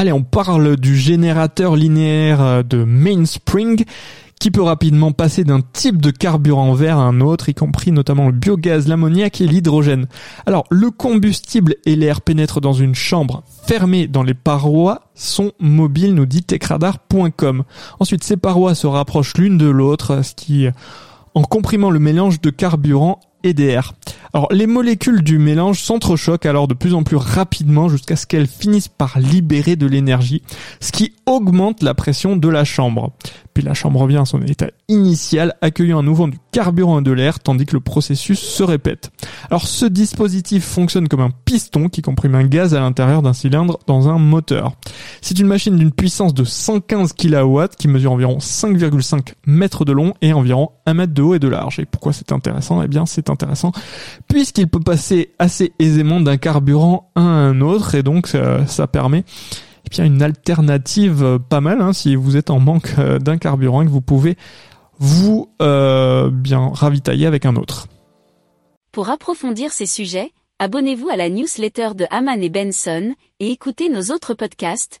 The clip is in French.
Allez, on parle du générateur linéaire euh, de Mainspring qui peut rapidement passer d'un type de carburant vers un autre, y compris notamment le biogaz, l'ammoniac et l'hydrogène. Alors, le combustible et l'air pénètrent dans une chambre fermée dans les parois sont mobiles, nous dit techradar.com. Ensuite, ces parois se rapprochent l'une de l'autre, ce qui, en comprimant le mélange de carburant Alors les molécules du mélange s'entrechoquent alors de plus en plus rapidement jusqu'à ce qu'elles finissent par libérer de l'énergie, ce qui augmente la pression de la chambre. Puis la chambre revient à son état initial, accueillant à nouveau du carburant et de l'air, tandis que le processus se répète. Alors ce dispositif fonctionne comme un piston qui comprime un gaz à l'intérieur d'un cylindre dans un moteur. C'est une machine d'une puissance de 115 kW qui mesure environ 5,5 mètres de long et environ 1 mètre de haut et de large. Et pourquoi c'est intéressant? Eh bien c'est intéressant puisqu'il peut passer assez aisément d'un carburant à un autre et donc ça, ça permet eh bien une alternative euh, pas mal hein, si vous êtes en manque euh, d'un carburant et que vous pouvez vous euh, bien ravitailler avec un autre. Pour approfondir ces sujets, abonnez-vous à la newsletter de Haman et Benson et écoutez nos autres podcasts